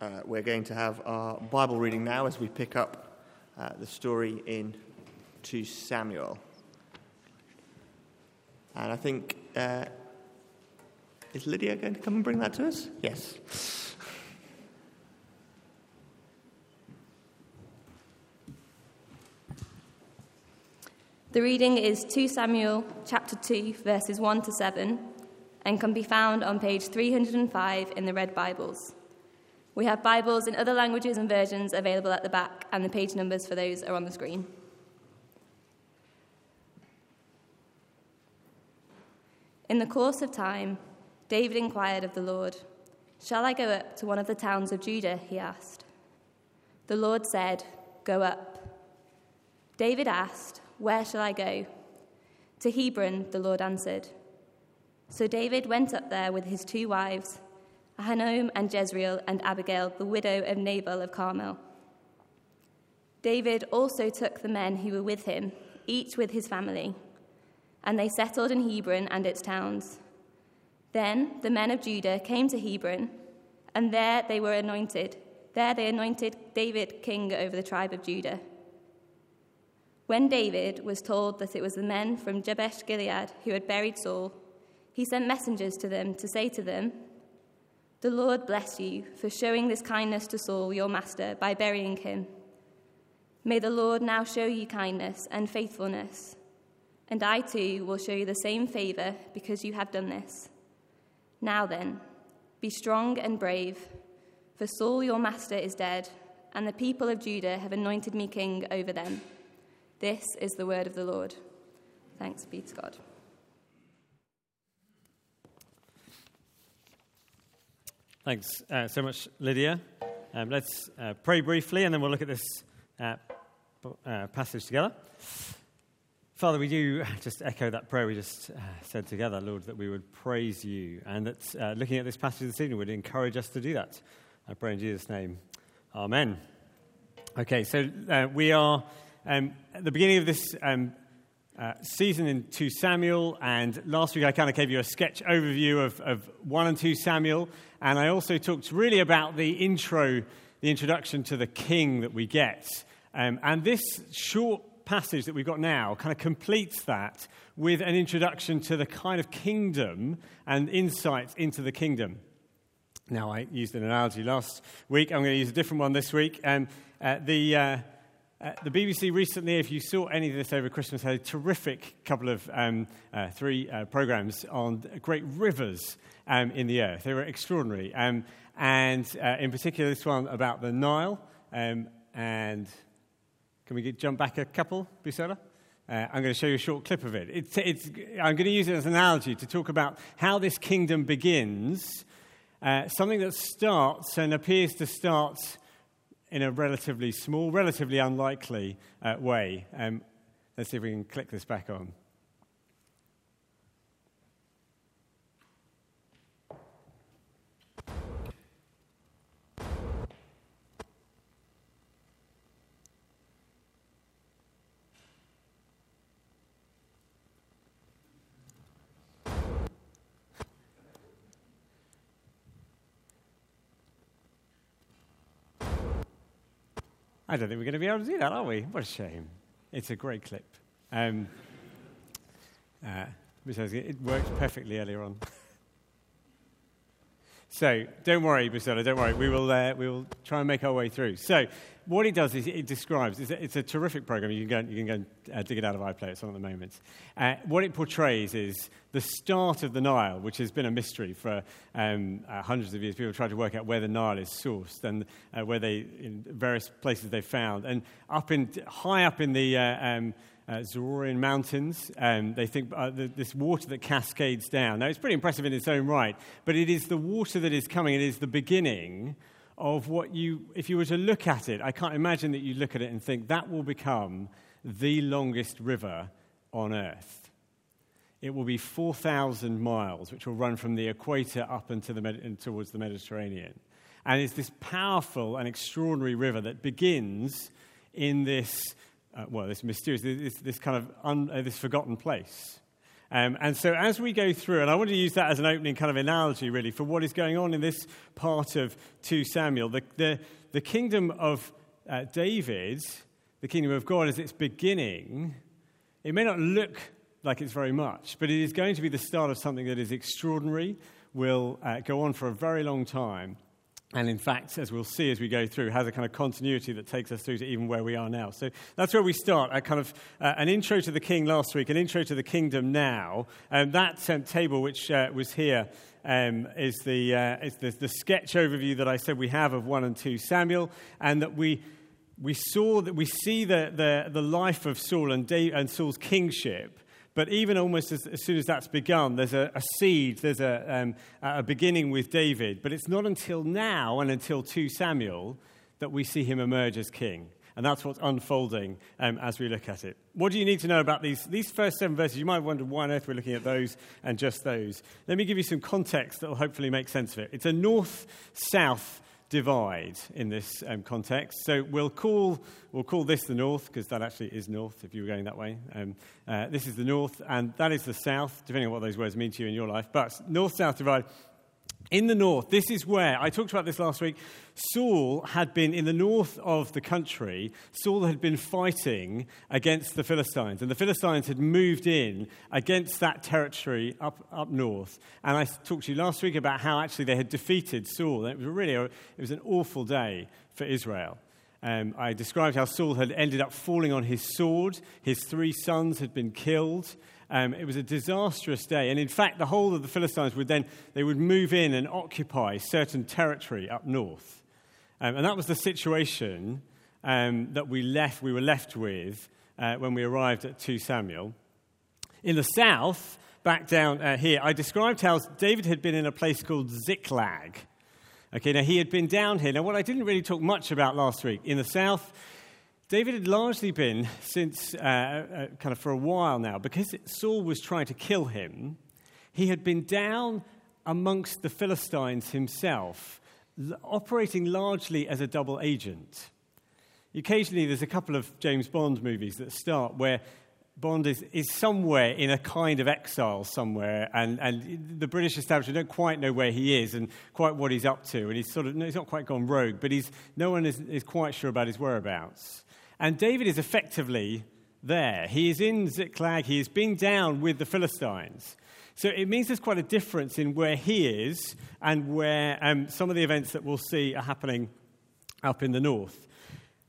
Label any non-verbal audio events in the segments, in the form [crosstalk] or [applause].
Uh, we're going to have our Bible reading now as we pick up uh, the story in 2 Samuel. And I think, uh, is Lydia going to come and bring that to us? Yes. The reading is 2 Samuel chapter 2, verses 1 to 7, and can be found on page 305 in the Red Bibles. We have Bibles in other languages and versions available at the back, and the page numbers for those are on the screen. In the course of time, David inquired of the Lord, Shall I go up to one of the towns of Judah? he asked. The Lord said, Go up. David asked, where shall I go? To Hebron, the Lord answered. So David went up there with his two wives, Ahinoam and Jezreel, and Abigail, the widow of Nabal of Carmel. David also took the men who were with him, each with his family, and they settled in Hebron and its towns. Then the men of Judah came to Hebron, and there they were anointed. There they anointed David king over the tribe of Judah. When David was told that it was the men from Jabesh Gilead who had buried Saul, he sent messengers to them to say to them, The Lord bless you for showing this kindness to Saul, your master, by burying him. May the Lord now show you kindness and faithfulness, and I too will show you the same favor because you have done this. Now then, be strong and brave, for Saul, your master, is dead, and the people of Judah have anointed me king over them. This is the word of the Lord. Thanks be to God. Thanks uh, so much, Lydia. Um, let's uh, pray briefly and then we'll look at this uh, uh passage together. Father, we do just echo that prayer we just uh, said together, Lord, that we would praise you and that uh, looking at this passage this evening would encourage us to do that. I pray in Jesus' name. Amen. Okay, so we are um, at the beginning of this um, uh, season in 2 Samuel, and last week I kind of gave you a sketch overview of, of 1 and 2 Samuel, and I also talked really about the intro, the introduction to the king that we get. Um, and this short passage that we've got now kind of completes that with an introduction to the kind of kingdom and insights into the kingdom. Now, I used an analogy last week. I'm going to use a different one this week. Um, uh, the, uh, uh, the BBC recently, if you saw any of this over Christmas, had a terrific couple of um, uh, three uh, programs on great rivers um, in the earth. They were extraordinary. Um, and uh, in particular, this one about the Nile. Um, and can we get, jump back a couple, Busola? Uh, I'm going to show you a short clip of it. It's, it's, I'm going to use it as an analogy to talk about how this kingdom begins. Uh, something that starts and appears to start in a relatively small, relatively unlikely uh, way. Um, let's see if we can click this back on. I don't think we're going to be able to do that, are we? What a shame. It's a great clip. Um, uh, it worked perfectly earlier on. [laughs] so don't worry, Priscilla, don't worry. We will, uh, we will try and make our way through. So what it does is it describes, it's a, it's a terrific program. You can go, you can go and uh, dig it out of iPlayer, it's on at the moment. Uh, what it portrays is the start of the Nile, which has been a mystery for um, uh, hundreds of years. People try to work out where the Nile is sourced and uh, where they, in various places they found. And up in, high up in the uh, um, uh, Mountains. Um, they think uh, the, this water that cascades down. Now, it's pretty impressive in its own right, but it is the water that is coming, it is the beginning of what you, if you were to look at it, I can't imagine that you look at it and think that will become the longest river on earth. It will be 4,000 miles, which will run from the equator up into the, towards the Mediterranean. And it's this powerful and extraordinary river that begins in this, uh, well, this mysterious, this, this kind of un, uh, this forgotten place. Um, and so, as we go through, and I want to use that as an opening kind of analogy, really, for what is going on in this part of 2 Samuel. The, the, the kingdom of uh, David, the kingdom of God, as its beginning, it may not look like it's very much, but it is going to be the start of something that is extraordinary, will uh, go on for a very long time, and in fact, as we'll see as we go through, has a kind of continuity that takes us through to even where we are now. So that's where we start. A kind of uh, an intro to the king last week, an intro to the kingdom now. And that um, table, which uh, was here, um, is, the, uh, is the, the sketch overview that I said we have of 1 and 2 Samuel, and that we, we saw that we see the, the, the life of Saul and, Dave, and Saul's kingship but even almost as, as, soon as that's begun, there's a, a seed, there's a, um, a beginning with David. But it's not until now and until 2 Samuel that we see him emerge as king. And that's what's unfolding um, as we look at it. What do you need to know about these, these first seven verses? You might wonder why on earth we're looking at those and just those. Let me give you some context that will hopefully make sense of it. It's a north south divide in this um, context. So we'll call, we'll call this the north, because that actually is north if you were going that way. Um, uh, this is the north, and that is the south, depending on what those words mean to you in your life. But north south divide. In the north, this is where, I talked about this last week, Saul had been in the north of the country, Saul had been fighting against the Philistines, and the Philistines had moved in against that territory up, up north. And I talked to you last week about how actually they had defeated Saul. It was really a, it was an awful day for Israel. Um, I described how Saul had ended up falling on his sword, his three sons had been killed. Um, it was a disastrous day. And in fact, the whole of the Philistines would then, they would move in and occupy certain territory up north. Um, and that was the situation um, that we, left, we were left with uh, when we arrived at 2 Samuel. In the south, back down uh, here, I described how David had been in a place called Ziklag. Okay, now he had been down here. Now, what I didn't really talk much about last week, in the south, David had largely been, since uh, uh, kind of for a while now, because Saul was trying to kill him, he had been down amongst the Philistines himself, operating largely as a double agent. Occasionally, there's a couple of James Bond movies that start where Bond is, is somewhere in a kind of exile somewhere, and, and the British establishment don't quite know where he is and quite what he's up to. And he's sort of, he's not quite gone rogue, but he's, no one is, is quite sure about his whereabouts. And David is effectively there. He is in Ziklag, he is being down with the Philistines. So it means there's quite a difference in where he is and where um, some of the events that we'll see are happening up in the north.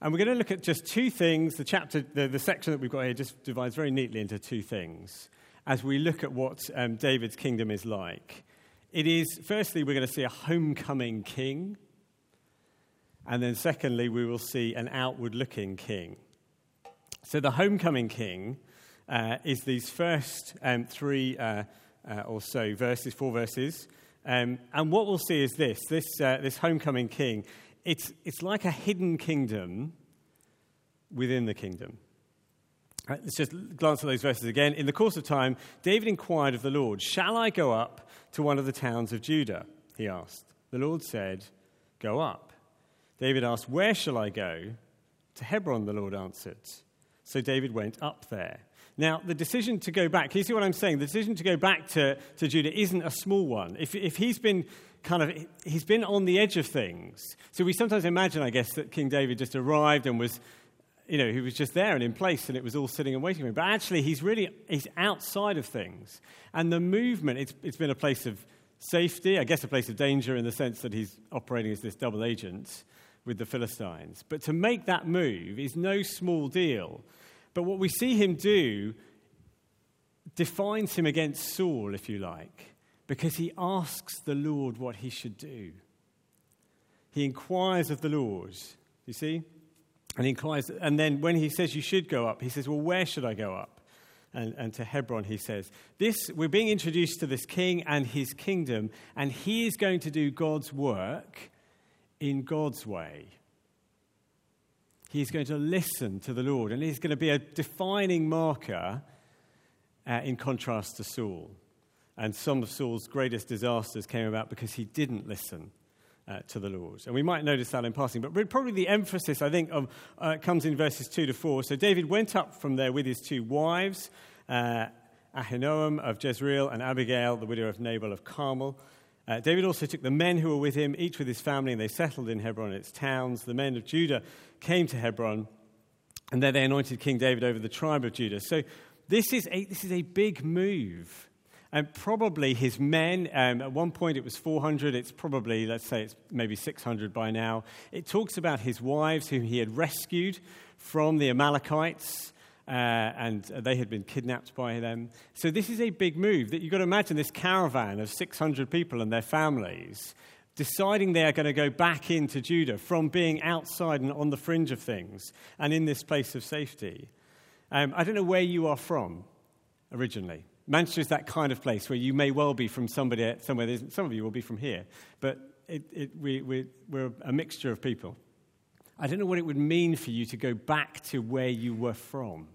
And we're going to look at just two things. The chapter, the, the section that we've got here just divides very neatly into two things as we look at what um, David's kingdom is like. It is, firstly, we're going to see a homecoming king. And then, secondly, we will see an outward looking king. So, the homecoming king uh, is these first um, three uh, uh, or so verses, four verses. Um, and what we'll see is this this, uh, this homecoming king, it's, it's like a hidden kingdom within the kingdom. Right, let's just glance at those verses again. In the course of time, David inquired of the Lord, Shall I go up to one of the towns of Judah? He asked. The Lord said, Go up. David asked, Where shall I go? To Hebron, the Lord answered. So David went up there. Now, the decision to go back, you see what I'm saying? The decision to go back to, to Judah isn't a small one. If, if he's been kind of, he's been on the edge of things. So we sometimes imagine, I guess, that King David just arrived and was, you know, he was just there and in place and it was all sitting and waiting for him. But actually, he's really, he's outside of things. And the movement, it's, it's been a place of safety, I guess a place of danger in the sense that he's operating as this double agent with the Philistines. But to make that move is no small deal. But what we see him do defines him against Saul, if you like, because he asks the Lord what he should do. He inquires of the Lord, you see? And he inquires, and then when he says you should go up, he says, Well, where should I go up? And, and, to Hebron, he says, this, We're being introduced to this king and his kingdom, and he is going to do God's work in God's way. He's going to listen to the Lord, and he's going to be a defining marker uh, in contrast to Saul. And some of Saul's greatest disasters came about because he didn't listen uh, to the Lord. And we might notice that in passing, but probably the emphasis, I think, of, uh, comes in verses 2 to 4. So David went up from there with his two wives. Uh, Ahinoam of Jezreel and Abigail, the widow of Nabal of Carmel. Uh, David also took the men who were with him, each with his family, and they settled in Hebron and its towns. The men of Judah came to Hebron, and there they anointed King David over the tribe of Judah. So this is a, this is a big move. And probably his men, um, at one point it was 400, it's probably, let's say it's maybe 600 by now. It talks about his wives whom he had rescued from the Amalekites. Uh, and they had been kidnapped by them. So, this is a big move that you've got to imagine this caravan of 600 people and their families deciding they are going to go back into Judah from being outside and on the fringe of things and in this place of safety. Um, I don't know where you are from originally. Manchester is that kind of place where you may well be from somebody, somewhere. Some of you will be from here, but it, it, we, we, we're a mixture of people. I don't know what it would mean for you to go back to where you were from.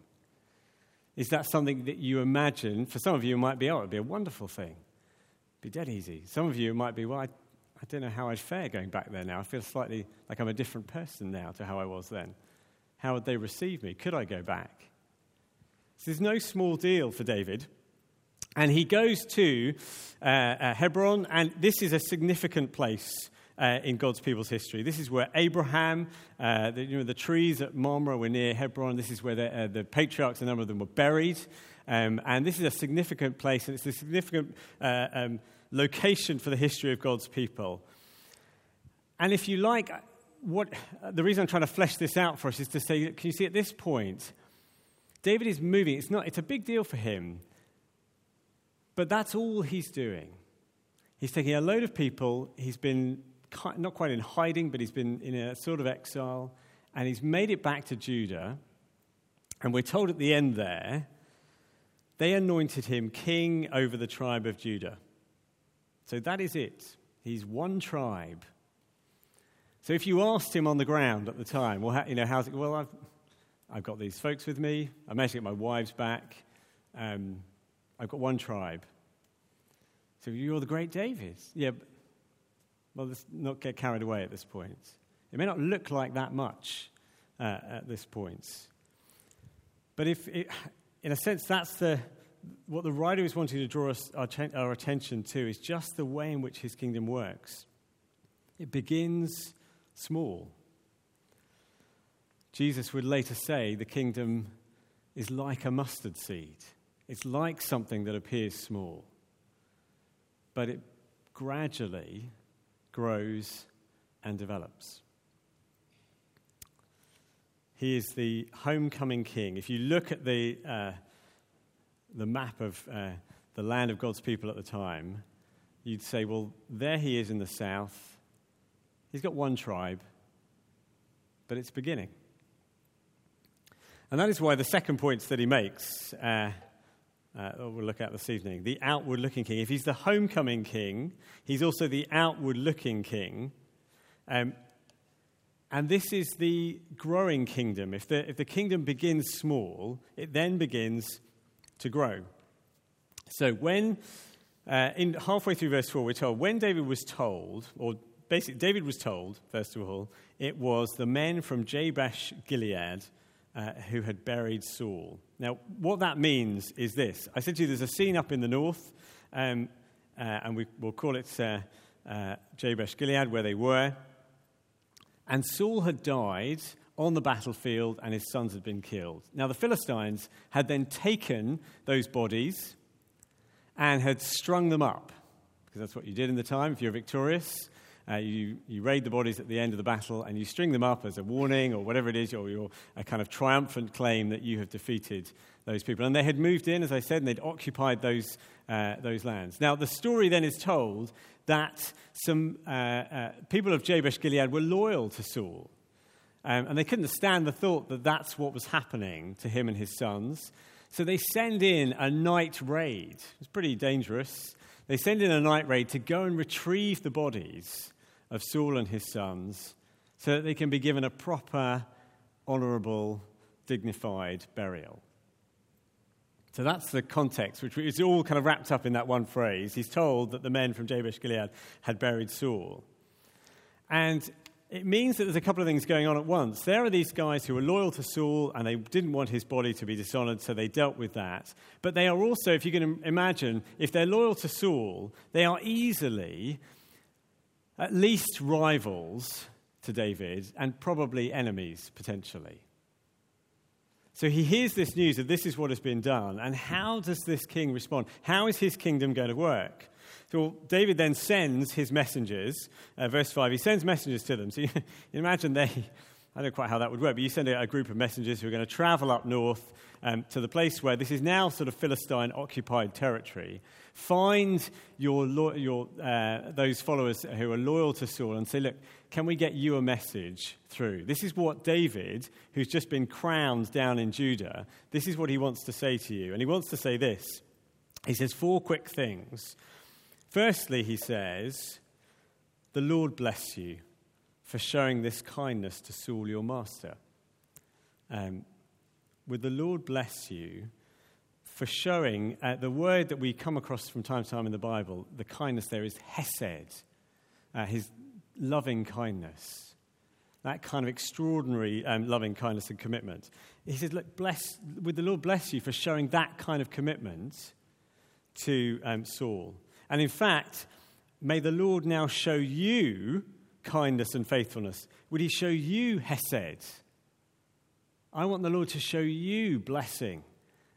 Is that something that you imagine? For some of you, it might be, oh, it would be a wonderful thing. It'd be dead easy. Some of you might be, well, I, I don't know how I'd fare going back there now. I feel slightly like I'm a different person now to how I was then. How would they receive me? Could I go back? So there's no small deal for David. And he goes to uh, uh, Hebron, and this is a significant place uh, in God's people's history. This is where Abraham, uh, the, you know, the trees at Mamre were near Hebron. This is where the, uh, the patriarchs, a number of them, were buried. Um, and this is a significant place, and it's a significant uh, um, location for the history of God's people. And if you like, what, the reason I'm trying to flesh this out for us is to say, can you see at this point, David is moving. It's, not, it's a big deal for him, but that's all he's doing. He's taking a load of people, he's been not quite in hiding, but he's been in a sort of exile, and he's made it back to Judah. And we're told at the end there, they anointed him king over the tribe of Judah. So that is it. He's one tribe. So if you asked him on the ground at the time, well, how, you know, how's it? Well, I've, I've got these folks with me. I'm actually get my wives back. Um, I've got one tribe. So you're the great David. Yeah, well, let's not get carried away at this point. It may not look like that much uh, at this point. But if, it, in a sense, that's the, what the writer is wanting to draw us, our, our attention to is just the way in which his kingdom works. It begins small. Jesus would later say the kingdom is like a mustard seed. It's like something that appears small, but it gradually grows and develops. He is the homecoming king. If you look at the, uh, the map of uh, the land of God's people at the time, you'd say, well, there he is in the south. He's got one tribe, but it's beginning. And that is why the second point that he makes, uh, uh, we'll look at this evening, the outward looking king. If he's the homecoming king, he's also the outward looking king. Um, and this is the growing kingdom. If the, if the kingdom begins small, it then begins to grow. So when, uh, in halfway through verse 4, we're told, when David was told, or basically David was told, first of all, it was the men from Jabesh Gilead uh, who had buried Saul. Now, what that means is this. I said to you there's a scene up in the north, um, uh, and we, will call it uh, uh, Jabesh Gilead, where they were. And Saul had died on the battlefield, and his sons had been killed. Now, the Philistines had then taken those bodies and had strung them up, because that's what you did in the time if you're victorious. Uh, you, you raid the bodies at the end of the battle and you string them up as a warning or whatever it is, or your a kind of triumphant claim that you have defeated those people. And they had moved in, as I said, and they'd occupied those, uh, those lands. Now, the story then is told that some uh, uh people of Jabesh Gilead were loyal to Saul. Um, and they couldn't stand the thought that that's what was happening to him and his sons. So they send in a night raid. It's pretty dangerous. They send in a night raid to go and retrieve the bodies of Saul and his sons so that they can be given a proper, honorable, dignified burial. So that's the context, which is all kind of wrapped up in that one phrase. He's told that the men from Jabesh Gilead had buried Saul. And it means that there's a couple of things going on at once. There are these guys who are loyal to Saul and they didn't want his body to be dishonored, so they dealt with that. But they are also, if you can imagine, if they're loyal to Saul, they are easily at least rivals to David and probably enemies potentially. So he hears this news that this is what has been done, and how does this king respond? How is his kingdom going to work? So David then sends his messengers, uh, verse 5, he sends messengers to them. So [laughs] you, you imagine they, I don't know quite how that would work, but you send a, a group of messengers who are going to travel up north um, to the place where this is now sort of Philistine occupied territory. Find your, your, uh, those followers who are loyal to Saul and say, Look, can we get you a message through? This is what David, who's just been crowned down in Judah, this is what he wants to say to you. And he wants to say this. He says four quick things. Firstly, he says, The Lord bless you for showing this kindness to Saul, your master. Um, would the Lord bless you for showing uh, the word that we come across from time to time in the Bible, the kindness there is hesed, uh, his loving kindness, that kind of extraordinary um, loving kindness and commitment. He says, Look, bless, would the Lord bless you for showing that kind of commitment to um, Saul? And in fact, may the Lord now show you kindness and faithfulness. Would he show you hesed? I want the Lord to show you blessing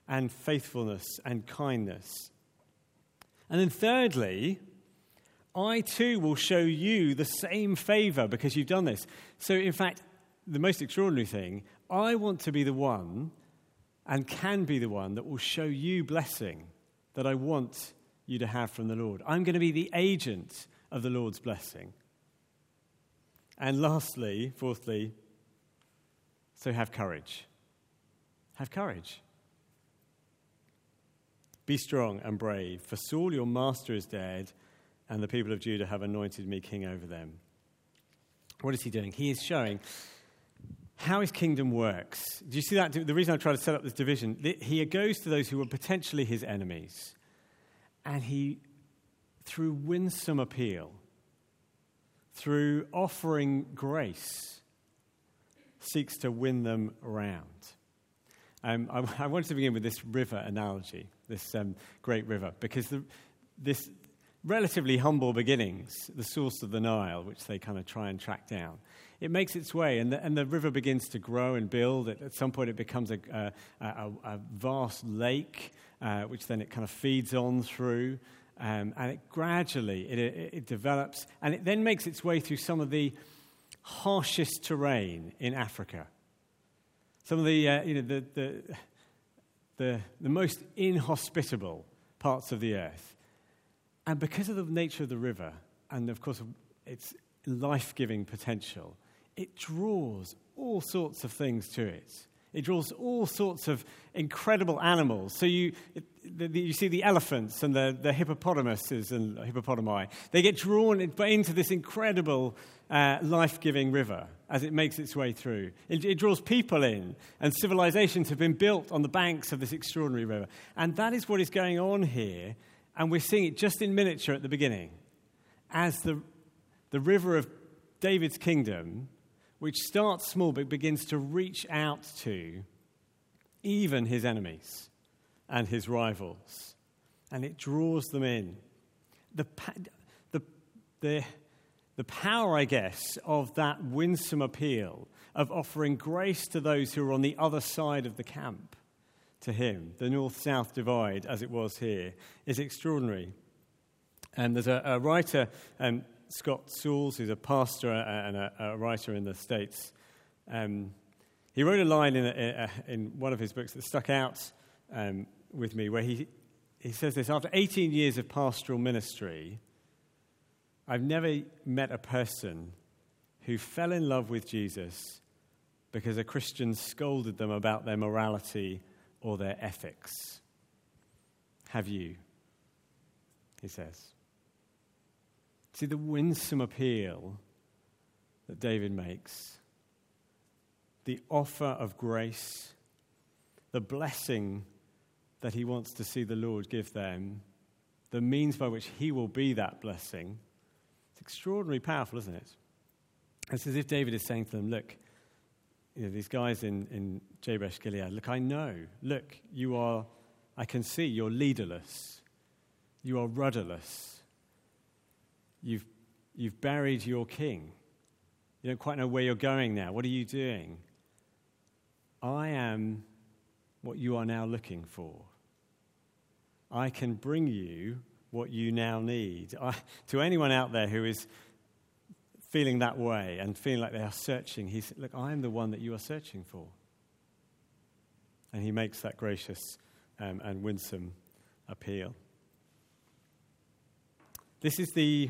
and faithfulness and kindness. And then, thirdly, I too will show you the same favor because you've done this. So, in fact, the most extraordinary thing, I want to be the one and can be the one that will show you blessing that I want you to have from the Lord. I'm going to be the agent of the Lord's blessing. And lastly, fourthly, so have courage. Have courage. Be strong and brave, for Saul your master is dead, and the people of Judah have anointed me king over them. What is he doing? He is showing how his kingdom works. Do you see that? The reason I try to set up this division, he goes to those who were potentially his enemies, and he, through winsome appeal, through offering grace, seeks to win them around. Um, I, [laughs] I, wanted to begin with this river analogy, this um, great river, because the, this relatively humble beginnings, the source of the Nile, which they kind of try and track down, it makes its way, and the, and the river begins to grow and build. At, at some point, it becomes a, a, a, a vast lake, uh, which then it kind of feeds on through. Um, and it gradually it, it, it, develops, and it then makes its way through some of the harshest terrain in Africa. Some of the, uh, you know, the, the, the, the most inhospitable parts of the earth. And because of the nature of the river, and of course its life giving potential, it draws all sorts of things to it. It draws all sorts of incredible animals. So you, the, the, you see the elephants and the, the hippopotamuses and hippopotami. They get drawn into this incredible uh, life giving river as it makes its way through. It, it draws people in, and civilizations have been built on the banks of this extraordinary river. And that is what is going on here. And we're seeing it just in miniature at the beginning as the, the river of David's kingdom which starts small but begins to reach out to even his enemies and his rivals. And it draws them in. The, the, the, the power, I guess, of that winsome appeal of offering grace to those who are on the other side of the camp to him, the north south divide as it was here, is extraordinary. And there's a, a writer, um, Scott Sauls, who's a pastor and a, a writer in the States, um, he wrote a line in, a, in, one of his books that stuck out um, with me where he, he says this After 18 years of pastoral ministry, I've never met a person who fell in love with Jesus because a Christian scolded them about their morality or their ethics. Have you? He says. See, the winsome appeal that David makes, the offer of grace, the blessing that he wants to see the Lord give them, the means by which he will be that blessing. It's extraordinarily powerful, isn't it? It's as if David is saying to them, Look, you know, these guys in, in Jabesh Gilead, look, I know. Look, you are, I can see you're leaderless. You are rudderless. You've, you've buried your king. You don't quite know where you're going now. What are you doing? I am what you are now looking for. I can bring you what you now need. I, to anyone out there who is feeling that way and feeling like they are searching, he said, Look, I am the one that you are searching for. And he makes that gracious um, and winsome appeal. This is the.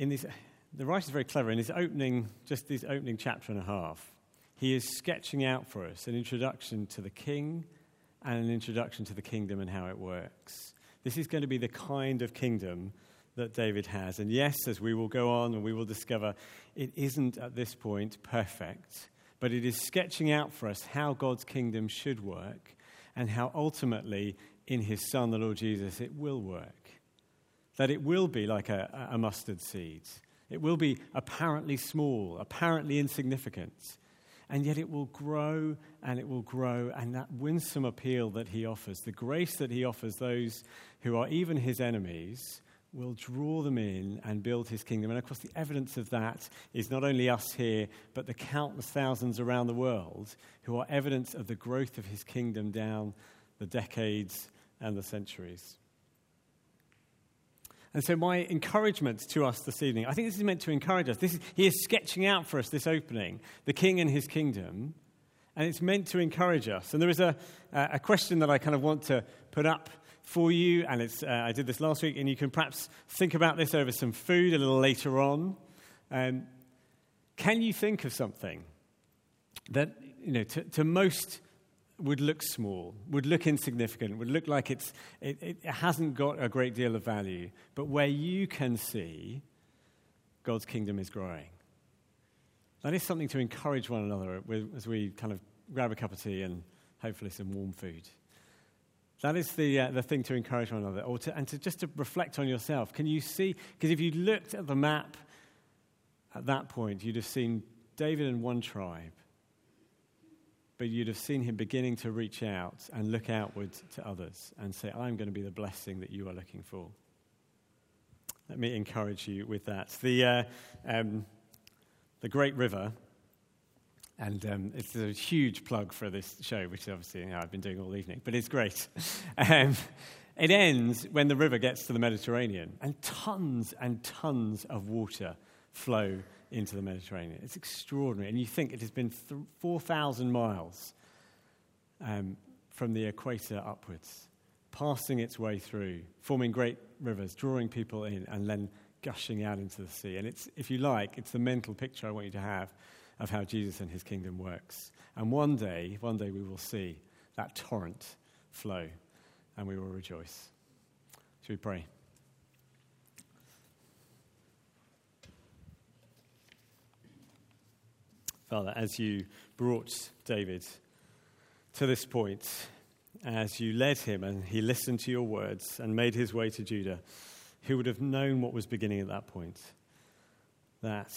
In this, the writer is very clever. In his opening, just this opening chapter and a half, he is sketching out for us an introduction to the king and an introduction to the kingdom and how it works. This is going to be the kind of kingdom that David has. And yes, as we will go on and we will discover, it isn't at this point perfect, but it is sketching out for us how God's kingdom should work and how ultimately, in his Son, the Lord Jesus, it will work. That it will be like a, a mustard seed. It will be apparently small, apparently insignificant, and yet it will grow and it will grow. And that winsome appeal that he offers, the grace that he offers those who are even his enemies, will draw them in and build his kingdom. And of course, the evidence of that is not only us here, but the countless thousands around the world who are evidence of the growth of his kingdom down the decades and the centuries. And so, my encouragement to us this evening, I think this is meant to encourage us. This is, he is sketching out for us this opening, the king and his kingdom, and it's meant to encourage us. And there is a, a question that I kind of want to put up for you, and it's, uh, I did this last week, and you can perhaps think about this over some food a little later on. Um, can you think of something that, you know, to, to most would look small, would look insignificant, would look like it's, it, it hasn't got a great deal of value, but where you can see God's kingdom is growing. That is something to encourage one another as we kind of grab a cup of tea and hopefully some warm food. That is the, uh, the thing to encourage one another, or to, and to just to reflect on yourself. Can you see? Because if you looked at the map at that point, you'd have seen David in one tribe, but you'd have seen him beginning to reach out and look outward to others and say, I'm going to be the blessing that you are looking for. Let me encourage you with that. The, uh, um, the Great River, and um, it's a huge plug for this show, which obviously you know, I've been doing all evening, but it's great. [laughs] um, it ends when the river gets to the Mediterranean, and tons and tons of water flow into the Mediterranean. It's extraordinary. And you think it has been th- 4,000 miles um, from the equator upwards, passing its way through, forming great rivers, drawing people in, and then gushing out into the sea. And it's, if you like, it's the mental picture I want you to have of how Jesus and his kingdom works. And one day, one day we will see that torrent flow and we will rejoice. Should we pray? Father, as you brought David to this point, as you led him and he listened to your words and made his way to Judah, who would have known what was beginning at that point? That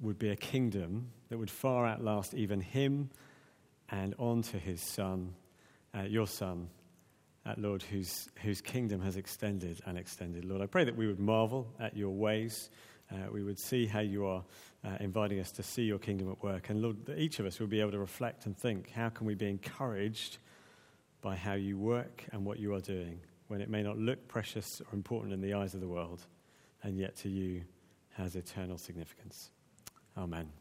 would be a kingdom that would far outlast even him and on to his son, uh, your son, uh, Lord, whose, whose kingdom has extended and extended. Lord, I pray that we would marvel at your ways uh, we would see how you are uh, inviting us to see your kingdom at work. And Lord, each of us will be able to reflect and think how can we be encouraged by how you work and what you are doing when it may not look precious or important in the eyes of the world, and yet to you has eternal significance. Amen.